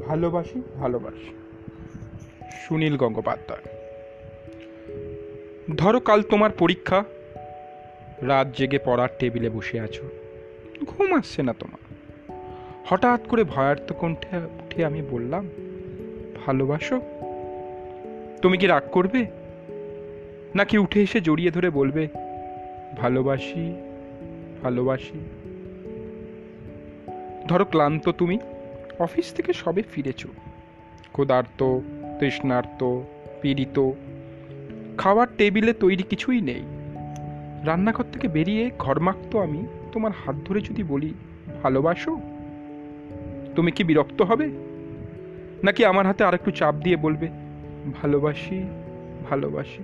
ভালোবাসি ভালোবাসি। সুনীল গঙ্গোপাধ্যায়। ধরো কাল তোমার পরীক্ষা, রাত জেগে পড়ার টেবিলে বসে আছো। ঘুম আসছে না তোমার। হঠাৎ করে ভয়ার্থ কণ্ঠে উঠে আমি বললাম, ভালোবাসো? তুমি কি রাগ করবে? নাকি উঠে এসে জড়িয়ে ধরে বলবে, ভালোবাসি ভালোবাসি? ধরো ক্লান্ত তুমি। অফিস থেকে সবে ফিরেছ। ক্ষুধার্ত, তৃষ্ণার্ত, পীড়িত। খাওয়ার টেবিলে তৈরি কিছুই নেই। রান্নাঘর থেকে বেরিয়ে ঘরমাক্ত আমি। তোমার হাত ধরে যদি বলি, ভালোবাসো? তুমি কি বিরক্ত হবে? নাকি আমার হাতে আরেকটু চাপ দিয়ে বলবে, ভালোবাসি ভালোবাসি?